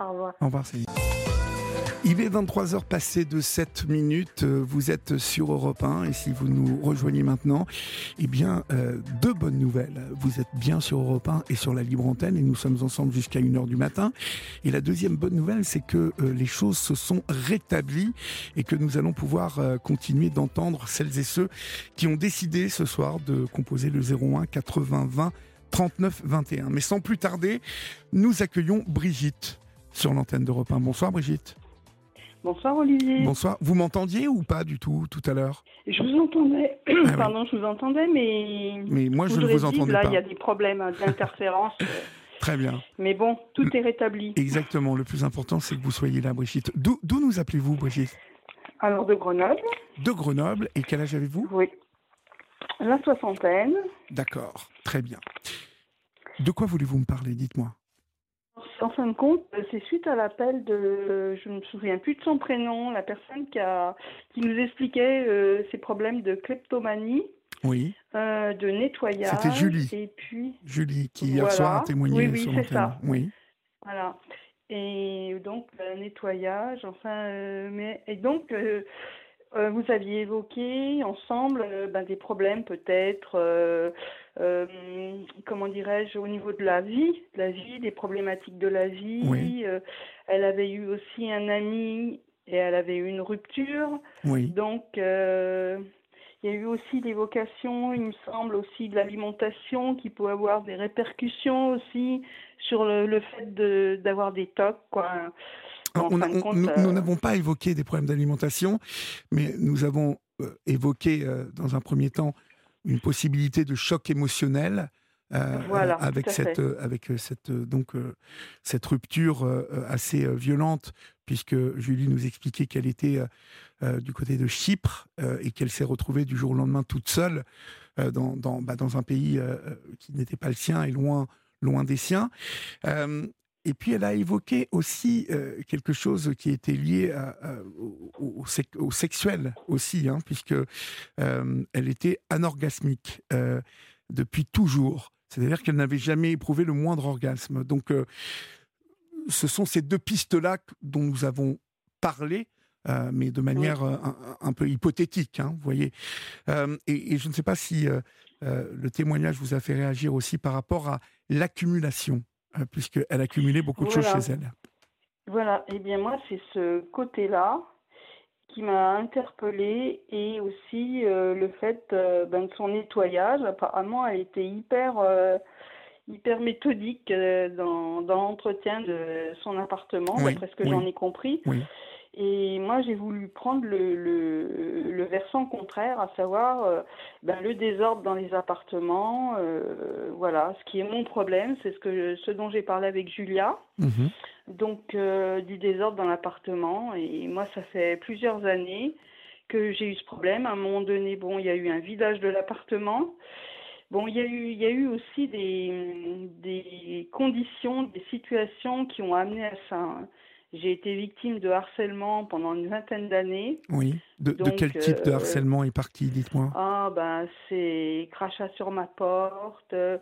Au revoir. Au revoir. Il est 23h passé de 7 minutes. Euh, vous êtes sur Europe 1 et si vous nous rejoignez maintenant, eh bien, euh, deux bonnes nouvelles. Vous êtes bien sur Europe 1 et sur la libre antenne et nous sommes ensemble jusqu'à 1h du matin. Et la deuxième bonne nouvelle, c'est que euh, les choses se sont rétablies et que nous allons pouvoir continuer d'entendre celles et ceux qui ont décidé ce soir de composer le 01 80 20 39 21. Mais sans plus tarder, nous accueillons Brigitte sur l'antenne d'Europe 1. Bonsoir Brigitte. Bonsoir Olivier. Bonsoir. Vous m'entendiez ou pas du tout tout à l'heure? Je vous entendais. Ah Pardon, je vous entendais, mais. Mais moi, je ne vous entendais pas. Là, il y a des problèmes d'interférence. Très bien. Mais bon, tout est rétabli. Exactement. Le plus important, c'est que vous soyez là, Brigitte. D'où nous appelez-vous, Brigitte? Alors, de Grenoble. De Grenoble. Et quel âge avez-vous? Oui. La soixantaine. D'accord. Très bien. De quoi voulez-vous me parler? Dites-moi. En fin de compte, c'est suite à l'appel de, je ne me souviens plus de son prénom, la personne qui, a, qui nous expliquait euh, ses problèmes de kleptomanie. Oui. Euh, de nettoyage. C'était Julie. Et puis. Julie qui hier soir a témoigné oui, oui, c'est Ça. Oui. Voilà. Et donc nettoyage, enfin, euh, mais et donc euh, vous aviez évoqué ensemble euh, ben, des problèmes peut-être, euh, comment dirais-je, au niveau de la vie, de la vie, des problématiques de la vie. elle avait eu aussi un ami et elle avait eu une rupture. Oui. Donc il y a eu aussi l'évocation, il me semble, aussi de l'alimentation qui peut avoir des répercussions aussi sur le, le fait d'avoir des tocs, quoi nous euh, n'avons pas évoqué des problèmes d'alimentation, mais nous avons euh, évoqué euh, dans un premier temps une possibilité de choc émotionnel. avec cette avec cette donc cette rupture assez violente puisque Julie nous expliquait qu'elle était du côté de Chypre et qu'elle s'est retrouvée du jour au lendemain toute seule dans dans, bah, dans un pays qui n'était pas le sien et loin loin des siens et puis elle a évoqué aussi euh, quelque chose qui était lié au, sexuel aussi, hein, puisque euh, elle était anorgasmique euh, depuis toujours. C'est-à-dire qu'elle n'avait jamais éprouvé le moindre orgasme. Donc, ce sont ces deux pistes-là dont nous avons parlé. mais de manière un, peu hypothétique, hein, vous voyez. Et, et, je ne sais pas si le témoignage vous a fait réagir aussi par rapport à l'accumulation puisqu'elle a cumulé beaucoup de choses chez elle. Voilà, et eh bien moi, c'est ce côté-là qui m'a interpellée et aussi euh, le fait euh, ben, de son nettoyage. Apparemment, elle était hyper, hyper méthodique dans, dans l'entretien de son appartement, d'après ce que j'en ai compris. Oui. Et moi, j'ai voulu prendre le, le, le, versant contraire, à savoir euh, ben, le désordre dans les appartements. Euh, voilà, ce qui est mon problème, c'est ce, que, ce dont j'ai parlé avec Julia. Mhm. Donc, euh, du désordre dans l'appartement. Et moi, ça fait plusieurs années que j'ai eu ce problème. À un moment donné, bon, il y a eu un vidage de l'appartement. Bon, il y a eu, il y a eu aussi des, des conditions, des situations qui ont amené à ça. J'ai été victime de harcèlement pendant une vingtaine d'années. Oui. De, quel type de euh, harcèlement et par qui Dites-moi? Ah, ben, c'est crachat sur ma porte, euh,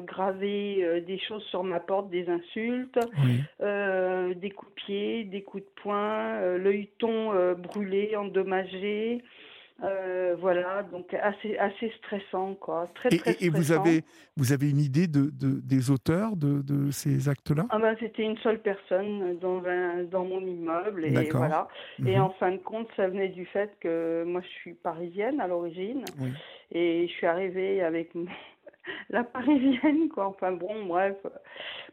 graver euh, des choses sur ma porte, des insultes, des coups de pied, des coups de poing, l'œilleton brûlé, endommagé. Euh, voilà, donc assez, assez stressant, quoi. Très, et, très stressant. et vous avez, vous avez une idée de, de des auteurs de, de ces actes-là? Ah ben, C'était une seule personne dans, dans mon immeuble. Et, voilà. et mhm. en fin de compte, ça venait du fait que moi, je suis parisienne à l'origine. Et je suis arrivée avec la parisienne, quoi. Enfin bon, bref.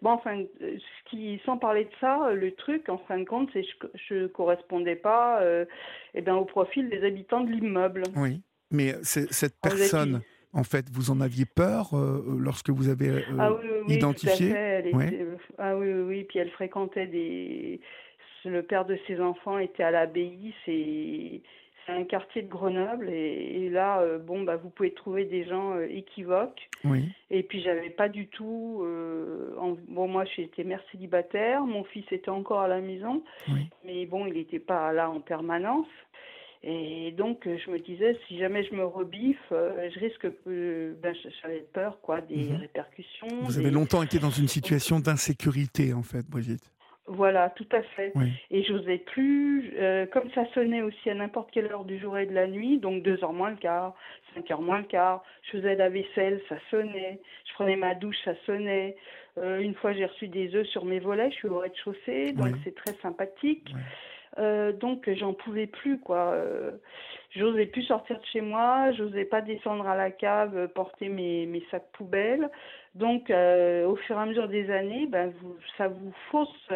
Bon, enfin, ce qui, sans parler de ça, le truc, en fin de compte, c'est que je, ne correspondais pas euh, eh ben, au profil des habitants de l'immeuble. Oui, mais cette personne, en fait, vous en aviez peur euh, lorsque vous avez euh, ah, oui, oui, identifié tout à fait. Elle Ah oui, oui, oui, puis elle fréquentait des... Le père de ses enfants était à l'abbaye, c'est c'est un quartier de Grenoble et, là, euh, bon, bah, vous pouvez trouver des gens euh, équivoques. Oui. Et puis, j'avais pas du tout. Euh, bon, moi, j'étais mère célibataire, mon fils était encore à la maison, oui. mais bon, il n'était pas là en permanence. Et donc, je me disais, si jamais je me rebiffe, je risque que ben, j'avais peur, quoi, des mhm. répercussions. Vous avez longtemps été dans une situation d'insécurité, en fait, Brigitte. Voilà, tout à fait. Et j'osais plus, euh, comme ça sonnait aussi à n'importe quelle heure du jour et de la nuit, donc deux heures moins le quart, cinq heures moins le quart, je faisais la vaisselle, ça sonnait, je prenais ma douche, ça sonnait. Euh, une fois, j'ai reçu des œufs sur mes volets, je suis au rez-de-chaussée, donc c'est très sympathique. Euh, donc j'en pouvais plus quoi. Euh, j'osais plus sortir de chez moi, j'osais pas descendre à la cave porter mes, mes sacs poubelles. Donc euh, au fur et à mesure des années, ben vous, ça vous fausse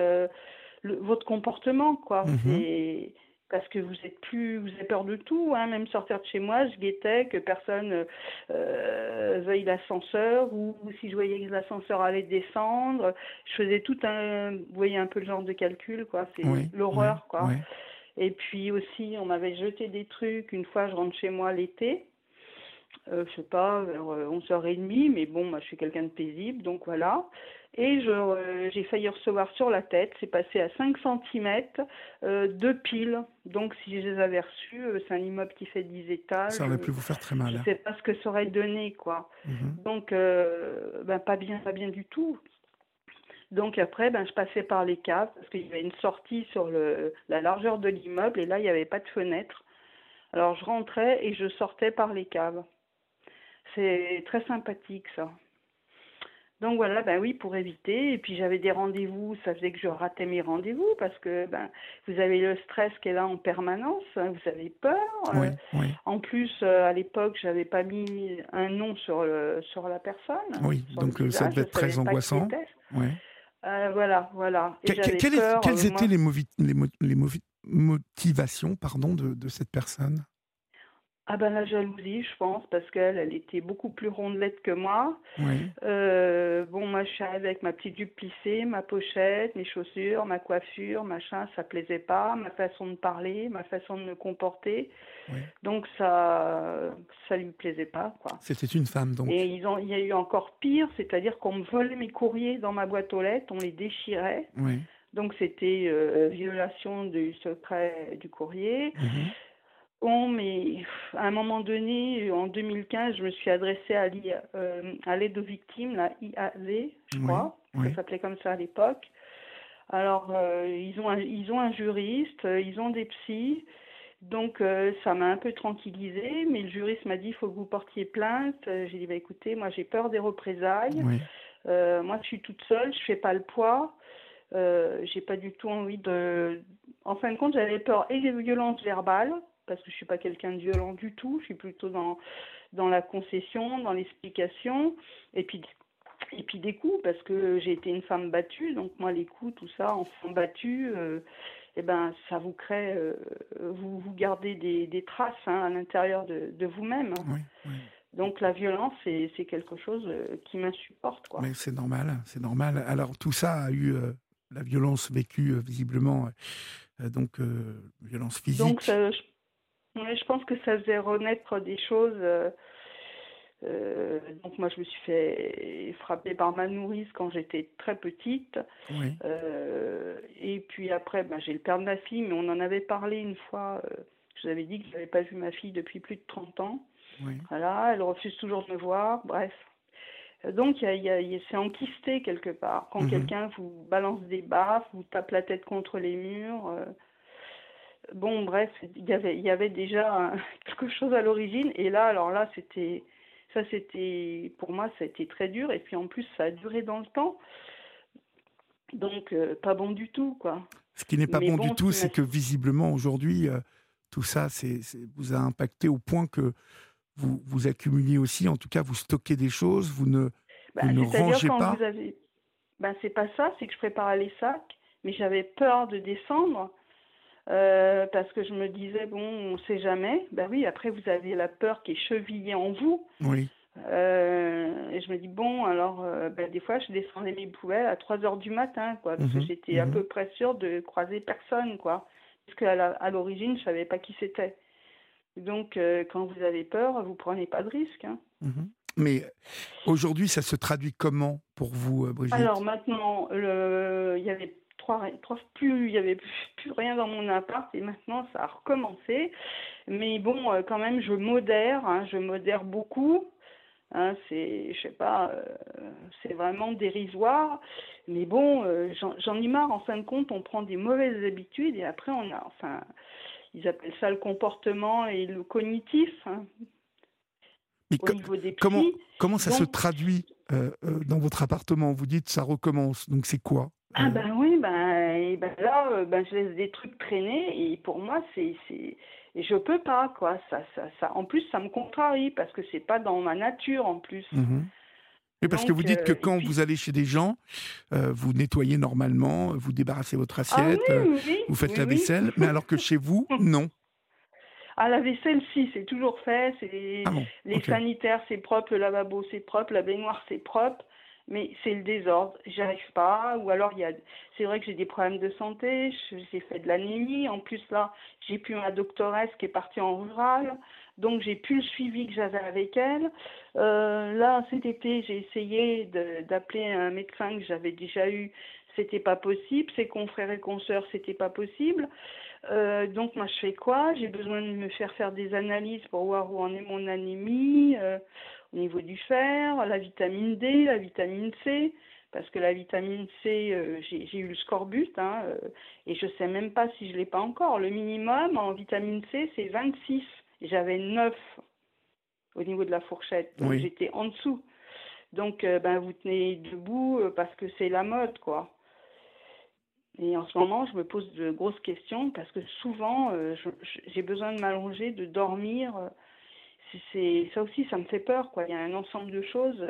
votre comportement quoi. Mhm parce que vous êtes plus, vous avez peur de tout, hein, même sortir de chez moi, je guettais que personne euh, veuille l'ascenseur ou, si je voyais que l'ascenseur allait descendre, je faisais tout un, vous voyez un peu le genre de calcul quoi, c'est l'horreur quoi. Et puis aussi, on m'avait jeté des trucs. Une fois, je rentre chez moi l'été, euh, je sais pas, vers 11h30, euh, mais bon, moi je suis quelqu'un de paisible, donc voilà. Et euh, j'ai failli recevoir sur la tête, c'est passé à 5 cm, euh, deux piles. Donc si je les avais reçues, euh, c'est un immeuble qui fait 10 étages. Ça aurait pu vous faire très mal. Je ne sais pas ce que ça aurait donné, quoi. Mhm. Donc, ben, pas bien, pas bien du tout. Donc après, ben, je passais par les caves parce qu'il y avait une sortie sur le, la largeur de l'immeuble et là, il n'y avait pas de fenêtre. Alors je rentrais et je sortais par les caves. C'est très sympathique ça. Donc voilà, ben oui, pour éviter. Et puis j'avais des rendez-vous, ça faisait que je ratais mes rendez-vous parce que ben vous avez le stress qui est là en permanence, hein, vous avez peur. Oui, oui. En plus, euh, à l'époque, j'avais pas mis un nom sur le sur la personne. Oui, donc euh, ça devait être très angoissant. Oui. Euh, voilà, voilà. quelles étaient les, les, les motivations pardon, de, de cette personne? Ah ben la jalousie, je pense, parce qu'elle, elle était beaucoup plus rondelette que moi. Oui. Euh, bon, moi, je suis arrivée avec ma petite jupe plissée, ma pochette, mes chaussures, ma coiffure, machin, ça plaisait pas, ma façon de parler, ma façon de me comporter. Oui. Donc ça, ça lui plaisait pas, quoi. C'était une femme, donc. Et ils ont, il y a eu encore pire, c'est-à-dire qu'on me volait mes courriers dans ma boîte aux lettres, on les déchirait. Oui. Donc c'était euh, violation du secret du courrier. Mhm. Bon, mais à un moment donné, en 2015, je me suis adressée à euh, l'aide aux victimes, la IAV, je crois, ça s'appelait comme ça à l'époque. Alors, euh, ils, ont un, ils ont un juriste, euh, ils ont des psys, donc ça m'a un peu tranquillisée, mais le juriste m'a dit il faut que vous portiez plainte. J'ai dit bah, écoutez, moi j'ai peur des représailles, moi je suis toute seule, je fais pas le poids. j'ai pas du tout envie de. En fin de compte, j'avais peur et des violences verbales, parce que je suis pas quelqu'un de violent du tout. Je suis plutôt dans dans la concession, dans l'explication, et puis et puis des coups parce que j'ai été une femme battue. Donc moi les coups, tout ça, enfant battu, euh, eh ben ça vous crée, euh, vous vous gardez des, des traces hein, à l'intérieur de, de vous-même. Donc la violence, c'est quelque chose euh, qui m'insupporte. Mais c'est normal, c'est normal. Alors tout ça a eu la violence vécue visiblement, donc violence physique. Donc je pense que ça faisait renaître des choses. Euh, euh, donc moi, je me suis fait frapper par ma nourrice quand j'étais très petite. Euh, et puis après, ben, j'ai le père de ma fille, mais on en avait parlé une fois. je vous avais dit que je n'avais pas vu ma fille depuis plus de 30 ans. Voilà, elle refuse toujours de me voir. Bref. Donc, c'est enquisté quelque part. Quand mhm. quelqu'un vous balance des baffes, vous tape la tête contre les murs, Bon, bref, il y avait, il y avait déjà quelque chose à l'origine. Et là, alors là, c'était. Ça, c'était. Pour moi, ça a été très dur. Et puis en plus, ça a duré dans le temps. Donc, euh, pas bon du tout, quoi. Ce qui n'est pas bon, du tout, c'est que visiblement, aujourd'hui, euh, tout ça c'est, vous a impacté au point que vous, vous accumuliez aussi, en tout cas, vous stockez des choses, vous ne, bah, vous ne rangez pas. Vous avez... Ben, c'est pas ça, c'est que je préparais les sacs, mais j'avais peur de descendre euh, parce que je me disais, bon, on ne sait jamais. Ben oui, après, vous avez la peur qui est chevillée en vous. Oui. Euh, et je me dis, bon, alors, euh, ben, des fois, je descendais mes poubelles à 3 heures du matin, quoi, parce que mhm. j'étais à mhm. peu près sûre de croiser personne, quoi. Parce qu'à l'origine, je ne savais pas qui c'était. Donc, quand vous avez peur, vous prenez pas de risque. Hein. Mhm. Mais aujourd'hui, ça se traduit comment pour vous, Brigitte? Alors maintenant, il y avait plus, il y avait plus, rien dans mon appart et maintenant ça a recommencé. Mais bon, euh, quand même, je modère, hein, je modère beaucoup. Hein, c'est, je sais pas, c'est vraiment dérisoire. Mais bon, j'en ai marre. En fin de compte, on prend des mauvaises habitudes et après, on a, enfin, ils appellent ça le comportement et le cognitif. Hein. Mais comment, comment ça se traduit euh, euh, dans votre appartement? Vous dites ça recommence, donc c'est quoi? Ah euh ben oui, ben, et ben là, ben, je laisse des trucs traîner et pour moi, c'est, c'est... je peux pas quoi. Ça, ça, ça, en plus, ça me contrarie parce que c'est pas dans ma nature en plus. Mmh oui, parce que vous dites que quand vous allez chez des gens, vous nettoyez normalement, vous débarrassez votre ah assiette, vous faites la vaisselle, mais alors que chez vous, non. Ah, la vaisselle, si, c'est toujours fait. C'est ah les sanitaires, c'est propre. Le lavabo, c'est propre. La baignoire, c'est propre. Mais c'est le désordre. J'y arrive pas. Ou alors, il y a. C'est vrai que j'ai des problèmes de santé. J'ai fait de l'anémie. En plus, là, j'ai plus ma doctoresse qui est partie en rural. Donc, j'ai plus le suivi que j'avais avec elle. Euh, là, cet été, j'ai essayé d'appeler un médecin que j'avais déjà eu. C'était pas possible. Ses confrères et consoeurs, c'était pas possible. Euh, donc moi je fais quoi? J'ai besoin de me faire faire des analyses pour voir où en est mon anémie, euh, au niveau du fer, la vitamine D, la vitamine C, parce que la vitamine C, euh, j'ai eu le scorbut, hein, et je sais même pas si je l'ai pas encore. Le minimum en vitamine C, c'est 26. J'avais 9 au niveau de la fourchette, donc j'étais en dessous. Donc ben vous tenez debout parce que c'est la mode, quoi. Et en ce moment, je me pose de grosses questions parce que souvent, euh, j'ai besoin de m'allonger, de dormir. C'est ça aussi, ça me fait peur. Quoi. Il y a un ensemble de choses.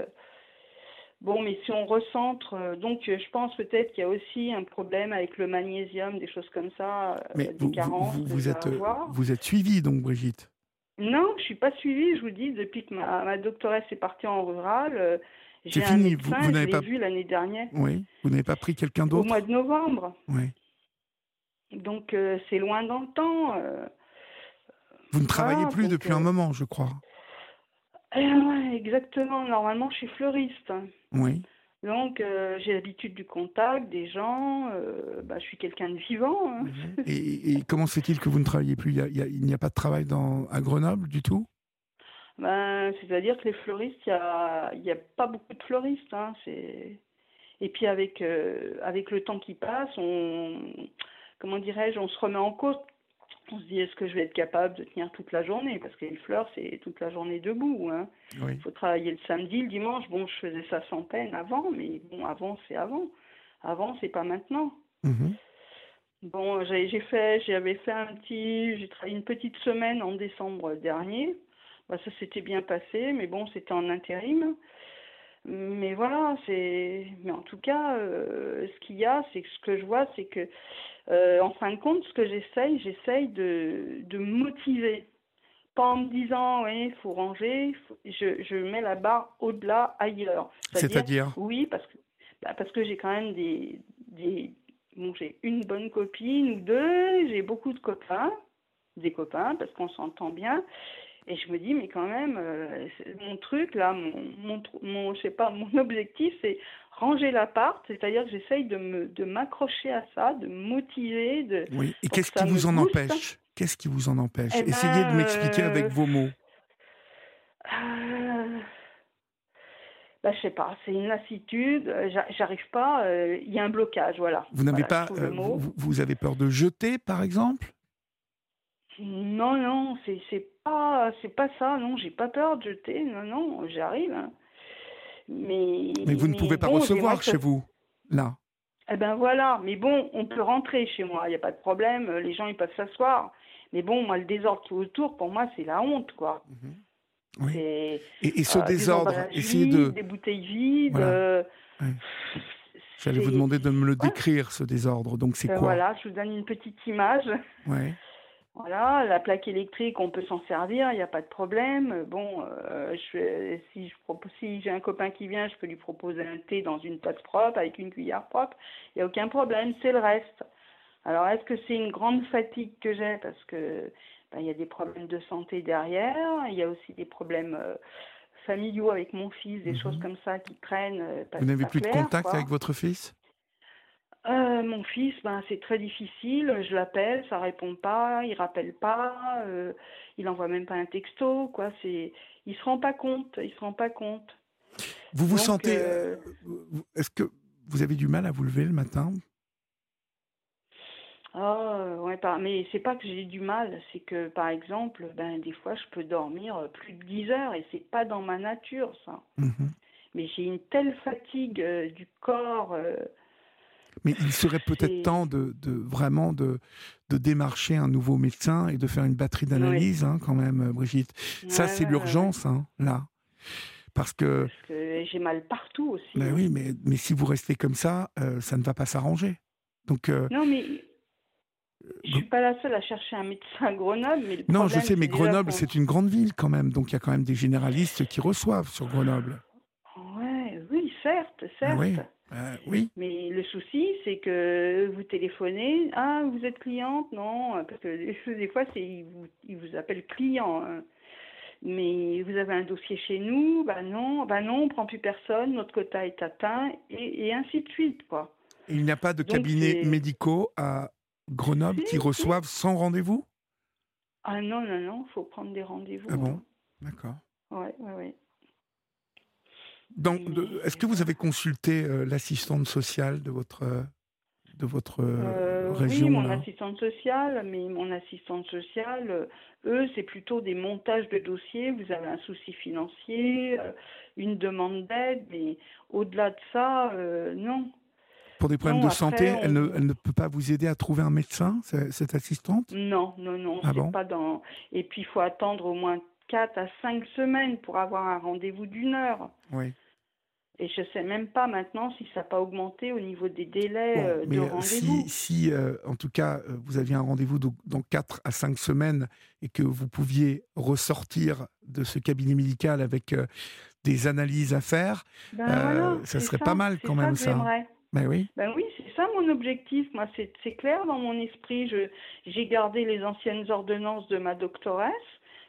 Bon, mais si on recentre, euh, donc je pense peut-être qu'il y a aussi un problème avec le magnésium, des choses comme ça, euh, mais des vous, carences. Vous, vous êtes, vous êtes suivie donc, Brigitte? Non, je suis pas suivie. Je vous dis, depuis que ma, ma doctoresse est partie en rural, c'est fini. vous, n'avez pas vu l'année dernière. Oui. Vous n'avez pas pris quelqu'un d'autre? Au mois de novembre. Oui. Donc euh, c'est loin dans le temps. Euh. Vous ne travaillez plus depuis un euh, moment, je crois. Eh exactement. Normalement, je suis fleuriste. Oui. Donc, j'ai l'habitude du contact des gens. bah, je suis quelqu'un de vivant. Hein. Et, comment c'est il que vous ne travaillez plus? Il n'y a, a, pas de travail dans, à Grenoble du tout? Ben, C'est-à-dire que les fleuristes, il n'y a, y a pas beaucoup de fleuristes. Hein, et puis avec, euh, avec le temps qui passe, on, comment dirais-je, on se remet en cause. On se dit, est-ce que je vais être capable de tenir toute la journée? Parce que les fleurs, c'est toute la journée debout. Hein. Il faut travailler le samedi, le dimanche. Bon, je faisais ça sans peine avant, mais bon, avant, c'est avant. Avant, c'est pas maintenant. Mhm. Bon, j'ai fait, j'avais fait un petit, j'ai travaillé une petite semaine en décembre dernier. Bah, ça s'était bien passé, mais bon, c'était en intérim. Mais voilà, c'est. Mais en tout cas, euh, ce qu'il y a, c'est que ce que je vois, c'est que, euh, en fin de compte, ce que j'essaye, j'essaye de, de motiver. Pas en me disant, oui, il faut ranger, je, je mets la barre au-delà, ailleurs. C'est-à-dire Oui, parce que, bah, parce que j'ai quand même des. des bon, j'ai une bonne copine ou deux, j'ai beaucoup de copains, des copains, parce qu'on s'entend bien. Et je me dis, mais quand même, euh, mon truc, là, mon, mon, je sais pas, mon objectif, c'est ranger l'appart, c'est-à-dire que j'essaye de, me, de m'accrocher à ça, de me motiver. De, oui, et qu'est-ce qui vous en empêche? Qu'est-ce qui vous en empêche? Eh Essayez de m'expliquer avec euh, vos mots. Euh, bah, je sais pas, c'est une lassitude, j'arrive pas, il y a un blocage, voilà. Vous n'avez pas, vous, vous, avez peur de jeter, par exemple? Non, non, c'est, c'est pas, c'est pas ça. Non, j'ai pas peur de jeter. Non, non, j'arrive. Hein. Mais, mais vous ne pouvez pas recevoir chez vous, là. Eh ben voilà. Mais bon, on peut rentrer chez moi. Il n'y a pas de problème. Les gens, ils peuvent s'asseoir. Mais bon, moi, le désordre tout autour, pour moi, c'est la honte, quoi. Mhm. Oui. Et, et, ce euh, désordre, essayez de. Des bouteilles vides. Euh, J'allais vous demander de me le décrire, ce désordre. Donc, c'est ben quoi Voilà, je vous donne une petite image. Ouais. Voilà, la plaque électrique, on peut s'en servir, il n'y a pas de problème. Bon, euh, je, si, je propose, si j'ai un copain qui vient, je peux lui proposer un thé dans une tasse propre, avec une cuillère propre, il n'y a aucun problème, c'est le reste. Alors, est-ce que c'est une grande fatigue que j'ai? Parce que ben, il y a des problèmes de santé derrière, il y a aussi des problèmes euh, familiaux avec mon fils, des mhm. choses comme ça qui traînent. Euh, Vous n'avez plus de contact avec votre fils? Euh, mon fils, ben, c'est très difficile. Je l'appelle, ça répond pas, il rappelle pas, euh, il envoie même pas un texto, quoi. C'est, il se rend pas compte, il se rend pas compte. Vous vous sentez, euh, est-ce que vous avez du mal à vous lever le matin? Ah, ouais, pas, mais c'est pas que j'ai du mal, c'est que par exemple, ben des fois je peux dormir plus de 10 heures et c'est pas dans ma nature ça. Mmh mais j'ai une telle fatigue du corps. Mais il serait peut-être temps de, de, vraiment de, de démarcher un nouveau médecin et de faire une batterie d'analyse, hein, quand même, Brigitte. Ça, c'est l'urgence, hein, là. Parce que. Parce que j'ai mal partout aussi. Ben oui, mais, mais si vous restez comme ça, euh, ça ne va pas s'arranger. Donc. Euh, non, mais. Je suis pas la seule à chercher un médecin à Grenoble. Mais non, je sais, mais Grenoble, c'est une grande ville quand même. Donc il y a quand même des généralistes qui reçoivent sur Grenoble. Ouais, oui, certes, certes. oui. Euh, oui. Mais le souci, c'est que vous téléphonez, ah, vous êtes cliente, non, parce que des fois, c'est ils vous, ils vous appellent client. Hein. Mais vous avez un dossier chez nous, bah non, bah non, on prend plus personne, notre quota est atteint, et, ainsi de suite, quoi. Il n'y a pas de cabinets médicaux à Grenoble qui reçoivent sans rendez-vous? Ah non, non, non, il faut prendre des rendez-vous. Ah bon? D'accord. Ouais, ouais, ouais. Est-ce que vous avez consulté euh, l'assistante sociale de votre, de votre euh, région Oui, mon assistante sociale, mais mon assistante sociale, euh, eux, c'est plutôt des montages de dossiers. Vous avez un souci financier, une demande d'aide, mais au-delà de ça, non. Pour des problèmes de santé, elle, ne, elle, ne, peut pas vous aider à trouver un médecin, cette assistante? Non, non, non. Ah pas dans... Et puis, il faut attendre au moins 4 à 5 semaines pour avoir un rendez-vous d'une heure. Oui. Et je ne sais même pas maintenant si ça n'a pas augmenté au niveau des délais euh, de euh, rendez-vous. Si, si euh, en tout cas, vous aviez un rendez-vous dans 4 à 5 semaines et que vous pouviez ressortir de ce cabinet médical avec des analyses à faire, ben ça serait pas mal quand même ça. Ben oui. Ben oui, c'est ça mon objectif. Moi, c'est clair dans mon esprit. J'ai gardé les anciennes ordonnances de ma doctoresse.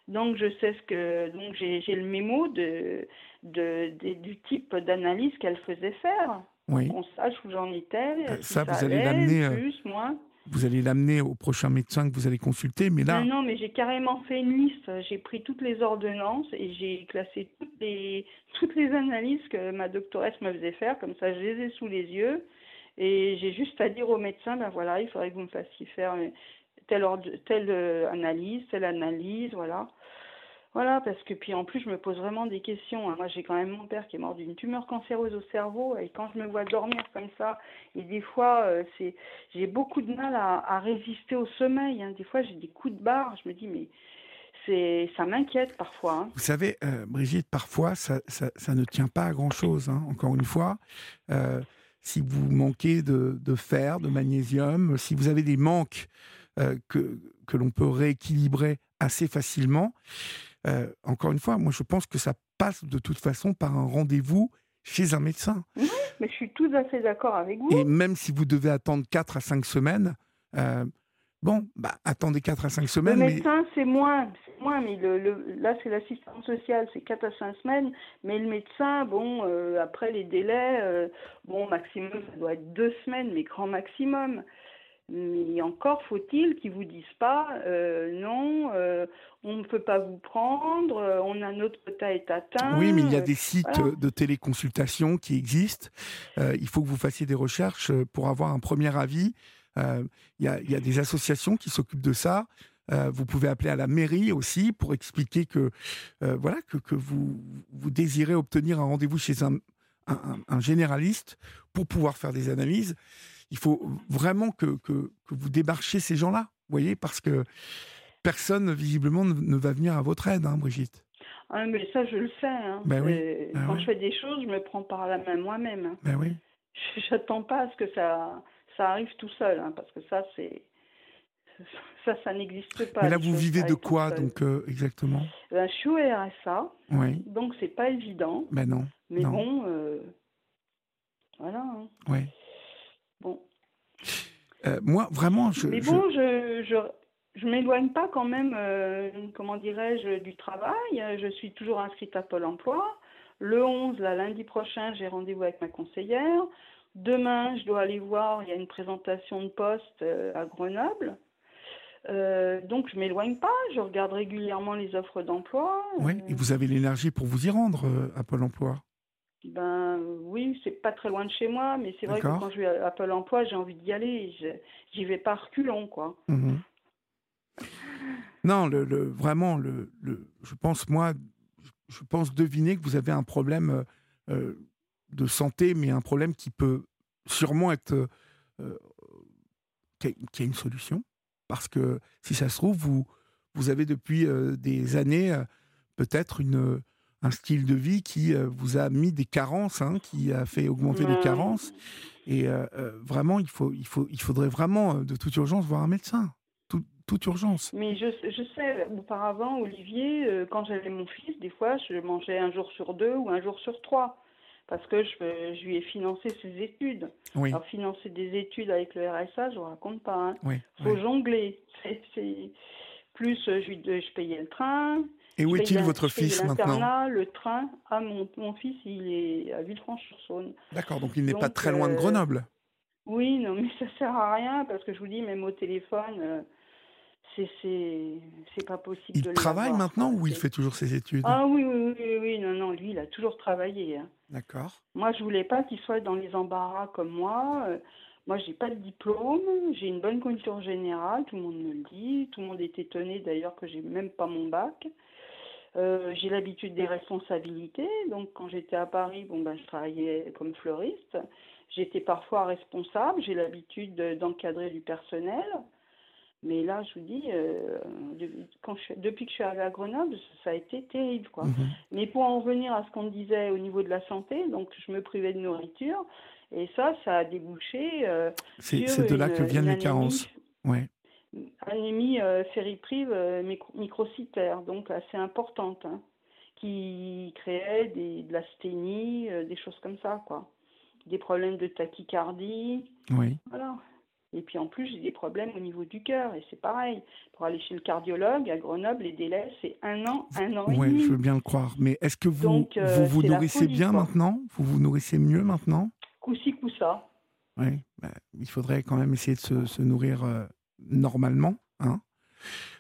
Donc, je sais ce que. Donc, j'ai le mémo de, de, du type d'analyse qu'elle faisait faire. Oui. On sache où j'en étais. Euh, ça, vous allez l'amener. Euh, plus, moins. Vous allez l'amener au prochain médecin que vous allez consulter, mais là. Non, non mais j'ai carrément fait une liste. J'ai pris toutes les ordonnances et j'ai classé toutes les, toutes les analyses que ma doctoresse me faisait faire. Comme ça, je les ai sous les yeux. Et j'ai juste à dire au médecin, ben voilà, il faudrait que vous me fassiez faire telle, telle euh, analyse, telle analyse, voilà. Voilà, parce que puis en plus, je me pose vraiment des questions. Hein. Moi, j'ai quand même mon père qui est mort d'une tumeur cancéreuse au cerveau, et quand je me vois dormir comme ça, et des fois, euh, j'ai beaucoup de mal à, résister au sommeil. Hein. Des fois, j'ai des coups de barre. Je me dis, mais ça m'inquiète parfois. Hein. Vous savez, euh, Brigitte, parfois, ça, ça, ne tient pas à grand-chose. Encore une fois. Euh, si vous manquez de, fer, de magnésium, si vous avez des manques que, que l'on peut rééquilibrer assez facilement, euh, encore une fois, moi je pense que ça passe de toute façon par un rendez-vous chez un médecin. Oui, mais je suis tout à fait d'accord avec vous. Et même si vous devez attendre 4 à 5 semaines, euh, bon, bah, attendez 4 à 5 semaines. Le médecin, c'est moins, moins, mais le, là, c'est l'assistance sociale, c'est 4 à 5 semaines. Mais le médecin, bon, euh, après les délais, bon, maximum, ça doit être 2 semaines, mais grand maximum. Mais encore faut-il qu'ils vous disent pas euh, non, euh, on ne peut pas vous prendre, euh, on a notre quota est atteint. Oui, mais il y a des sites de téléconsultation qui existent. il faut que vous fassiez des recherches pour avoir un premier avis. Il y, a, il, y a, des associations qui s'occupent de ça. vous pouvez appeler à la mairie aussi pour expliquer que voilà que, que, vous, vous désirez obtenir un rendez-vous chez un, un, un généraliste pour pouvoir faire des analyses il faut vraiment que, que, vous démarchiez ces gens-là, vous voyez, parce que personne, visiblement, ne, va venir à votre aide, hein, Brigitte. Ah, mais ça, je le sais. Hein. Ben oui. Ben Quand je fais des choses, je me prends par la main moi-même. Hein. Ben oui. J'attends pas à ce que ça, ça arrive tout seul, hein, parce que ça, c'est. Ça, ça n'existe pas. Mais là, vous vivez de quoi, donc, euh, exactement? Ben, Je suis au RSA. Oui. Donc, c'est pas évident. Ben non. Mais bon, euh, voilà. Oui. Bon. Euh, moi, vraiment, je. Mais bon, je, je, je m'éloigne pas quand même, euh, comment dirais-je, du travail. Je suis toujours inscrite à Pôle emploi. Le 11, là, lundi prochain, j'ai rendez-vous avec ma conseillère. Demain, je dois aller voir, il y a une présentation de poste à Grenoble. donc je m'éloigne pas, je regarde régulièrement les offres d'emploi. Oui, et vous avez l'énergie pour vous y rendre à Pôle Emploi ben oui, c'est pas très loin de chez moi, mais c'est vrai que quand je vais à Pôle Emploi, j'ai envie d'y aller. J'y vais pas reculons, quoi. Mmh non, le, vraiment, le, je pense moi, je pense deviner que vous avez un problème euh, euh, de santé, mais un problème qui peut sûrement être euh, qui, a, une solution, parce que si ça se trouve, vous vous avez depuis des années peut-être une un style de vie qui vous a mis des carences, hein, qui a fait augmenter les carences. Et vraiment, il, faut, il, faut, il faudrait vraiment, de toute urgence, voir un médecin toute urgence. Mais je, je sais, auparavant, Olivier, euh, quand j'avais mon fils, des fois, je mangeais un jour sur deux ou un jour sur trois. Parce que je, je lui ai financé ses études. Oui. Alors, financer des études avec le RSA, je ne vous raconte pas. Il hein. faut jongler. Plus, euh, je, je payais le train. Et où est-il votre fils maintenant Le train. Ah, mon, mon fils, il est à Villefranche-sur-Saône. D'accord, donc il n'est pas très loin de euh, Grenoble. Oui, non, mais ça sert à rien parce que je vous dis, même au téléphone, c'est pas possible. Il travaille maintenant ou il fait toujours ses études? Ah oui, oui, oui, oui, non, non, lui, il a toujours travaillé. Hein. D'accord. Moi, je voulais pas qu'il soit dans les embarras comme moi. Euh, moi, j'ai pas de diplôme, j'ai une bonne culture générale, tout le monde me le dit. Tout le monde est étonné d'ailleurs que j'ai même pas mon bac. Euh, j'ai l'habitude des responsabilités, donc quand j'étais à Paris, bon ben je travaillais comme fleuriste. J'étais parfois responsable, j'ai l'habitude d'encadrer du personnel. Mais là, je vous dis, euh, quand depuis que je suis arrivée à Grenoble, ça a été terrible. Quoi. Mhm. Mais pour en revenir à ce qu'on disait au niveau de la santé, donc je me privais de nourriture. Et ça, ça a débouché. Euh, c'est de là que viennent les carences. Ouais. Anémie euh, fériprive euh, microcytaire, donc assez importante, hein, qui créait des, de l'asthénie, des choses comme ça, quoi. Des problèmes de tachycardie. Oui. Voilà. Et puis en plus, j'ai des problèmes au niveau du cœur. Et c'est pareil. Pour aller chez le cardiologue à Grenoble, les délais, c'est un an, un an et demi. Oui, je veux bien le croire. Mais est-ce que vous euh, vous, vous nourrissez bien maintenant? Vous vous nourrissez mieux maintenant? Coup-ci, coup-ça. Oui, bah, il faudrait quand même essayer de se, nourrir euh, normalement. Hein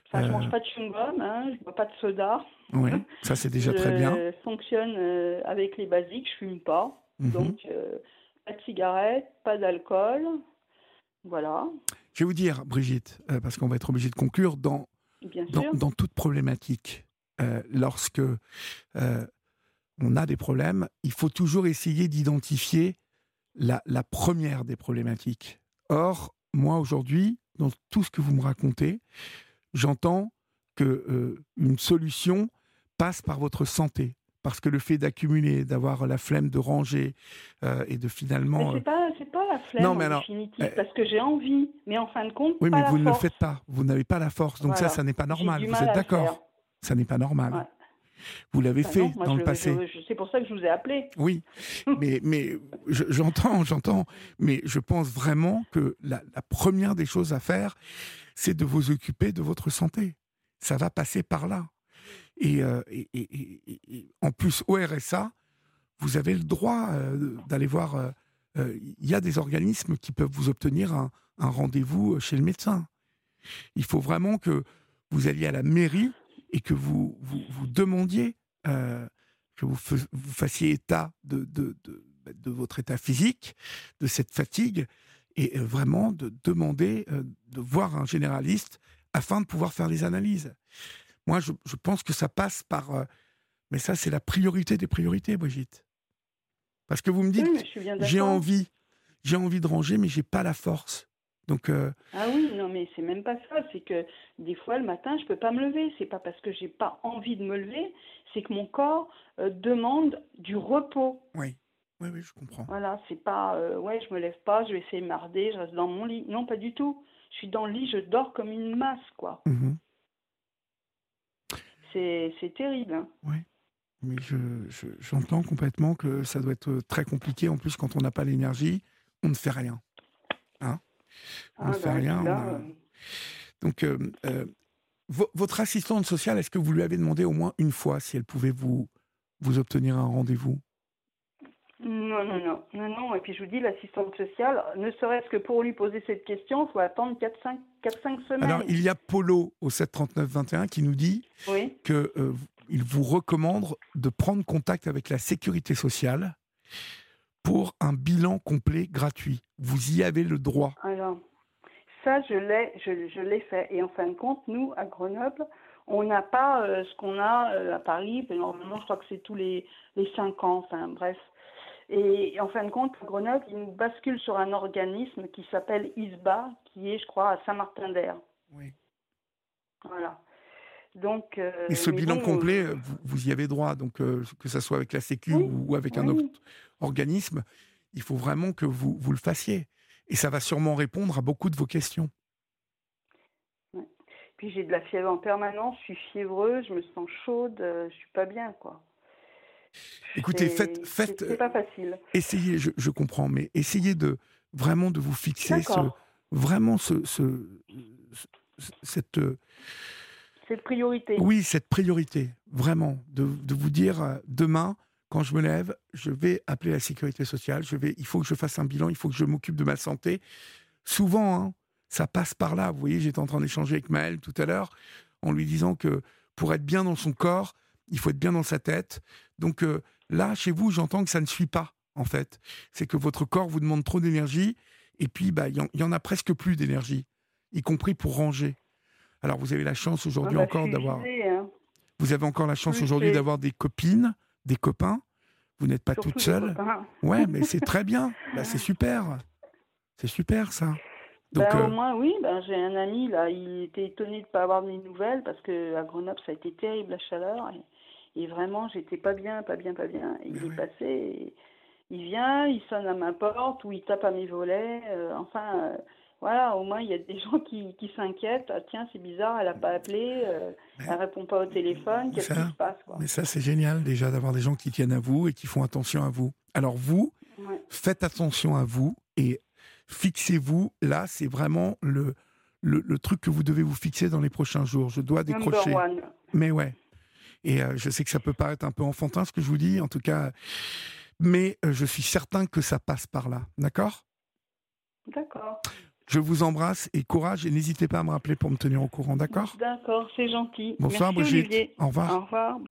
Enfin, je ne mange euh, pas de chewing-gum, hein, je bois pas de soda. Oui, ça c'est déjà très bien. Je fonctionne avec les basiques, je ne fume pas. Mhm. Donc, pas de cigarette, pas d'alcool. Voilà. Je vais vous dire, Brigitte, euh, parce qu'on va être obligé de conclure, dans, dans, toute problématique, euh, lorsque euh, on a des problèmes, il faut toujours essayer d'identifier la, la, première des problématiques. Or, moi aujourd'hui, dans tout ce que vous me racontez, j'entends que une solution passe par votre santé, parce que le fait d'accumuler, d'avoir la flemme de ranger et de finalement. C'est pas, la flemme non, mais alors, eh, parce que j'ai envie, mais en fin de compte. Oui, mais vous ne le faites pas. Vous n'avez pas la force, donc ça, ça n'est pas normal. Vous êtes d'accord Ça n'est pas normal. Vous l'avez bah fait dans le passé. C'est pour ça que je vous ai appelé. Oui, mais, mais j'entends, j'entends, mais je pense vraiment que la, première des choses à faire, c'est de vous occuper de votre santé. Ça va passer par là. Et, euh, en plus, au RSA, vous avez le droit euh, d'aller voir euh, il euh, y a des organismes qui peuvent vous obtenir un, rendez-vous chez le médecin. Il faut vraiment que vous alliez à la mairie et que vous vous, demandiez, euh, que vous, vous, fassiez état de, de, de, votre état physique, de cette fatigue, et euh, vraiment de demander de voir un généraliste afin de pouvoir faire des analyses. Moi, je, je pense que ça passe par... mais ça, c'est la priorité des priorités, Brigitte. Parce que vous me dites, j'ai envie, j'ai envie de ranger, mais j'ai pas la force. Donc euh, Ah oui, non, mais c'est même pas ça. C'est que des fois, le matin, je peux pas me lever. C'est pas parce que j'ai pas envie de me lever, c'est que mon corps euh, demande du repos. Oui. Oui, oui, je comprends. Voilà, c'est pas, euh, ouais, je me lève pas, je vais essayer de marder, je reste dans mon lit. Non, pas du tout. Je suis dans le lit, je dors comme une masse, quoi. Mmh c'est terrible. Hein. Oui. Mais j'entends je, complètement que ça doit être très compliqué. En plus, quand on n'a pas l'énergie, on ne fait rien. Hein? On ne ah, fait rien. Donc, euh, euh, votre assistante sociale, est-ce que vous lui avez demandé au moins une fois si elle pouvait vous, vous obtenir un rendez-vous? Non, non, non, non. Et puis je vous dis, l'assistante sociale, ne serait-ce que pour lui poser cette question, il faut attendre 4-5 semaines. Alors, il y a Polo au 739-21 qui nous dit oui. que euh, vous recommande de prendre contact avec la sécurité sociale pour un bilan complet gratuit. Vous y avez le droit. Alors, ça, je l'ai, je, l'ai fait. Et en fin de compte, nous, à Grenoble, on n'a pas euh, ce qu'on a euh, à Paris. Normalement, je crois que c'est tous les, les 5 ans. Enfin, bref. Et en fin de compte, Grenoble, il nous bascule sur un organisme qui s'appelle ISBA, qui est, je crois, à Saint-Martin-d'Air. Oui. Voilà. Donc, euh, et ce bilan complet, vous, y avez droit, donc que ce soit avec la Sécu ou avec un autre organisme, il faut vraiment que vous, vous le fassiez. Et ça va sûrement répondre à beaucoup de vos questions. Puis j'ai de la fièvre en permanence, je suis fiévreuse, je me sens chaude, je euh, je suis pas bien, quoi. Écoutez, faites, faites. C'est pas facile. Essayez, je, comprends, mais essayez de vraiment de vous fixer ce, vraiment ce, ce, cette. Cette priorité. Oui, cette priorité, vraiment, de, vous dire euh, demain, quand je me lève, je vais appeler la sécurité sociale, je vais, il faut que je fasse un bilan, il faut que je m'occupe de ma santé. Souvent, hein, ça passe par là. Vous voyez, j'étais en train d'échanger avec Maëlle tout à l'heure en lui disant que pour être bien dans son corps, il faut être bien dans sa tête. Donc euh, là, chez vous, j'entends que ça ne suit pas, en fait. C'est que votre corps vous demande trop d'énergie et puis bah, il y, en a presque plus d'énergie, y compris pour ranger. Alors vous avez la chance aujourd'hui ah bah, encore d'avoir... Hein. Vous avez encore la chance aujourd'hui d'avoir des copines des copains. Vous n'êtes pas toute seule. Ouais, mais c'est très bien. Bah, c'est super. C'est super ça. Donc, ben, Au euh, moins, oui. Ben, J'ai un ami, là, il était étonné de ne pas avoir de nouvelles parce qu'à Grenoble, ça a été terrible la chaleur. Et, vraiment, j'étais pas bien, pas bien, pas bien. il est passé, il vient, il sonne à ma porte ou il tape à mes volets. Euh, enfin, euh, voilà, au moins il y a des gens qui, qui s'inquiètent. Ah, tiens, c'est bizarre, elle n'a pas appelé, euh, elle répond pas au téléphone, qu'est-ce qui se passe Mais ça, c'est génial déjà d'avoir des gens qui tiennent à vous et qui font attention à vous. Alors vous, faites attention à vous et fixez-vous. Là, c'est vraiment le, le, truc que vous devez vous fixer dans les prochains jours. Je dois décrocher. Mais ouais. Et euh, je sais que ça peut paraître un peu enfantin ce que je vous dis, en tout cas, mais euh, je suis certain que ça passe par là. D'accord? D'accord. Je vous embrasse et courage et n'hésitez pas à me rappeler pour me tenir au courant, d'accord? D'accord, c'est gentil. Bonsoir Brigitte. Au revoir. Au revoir.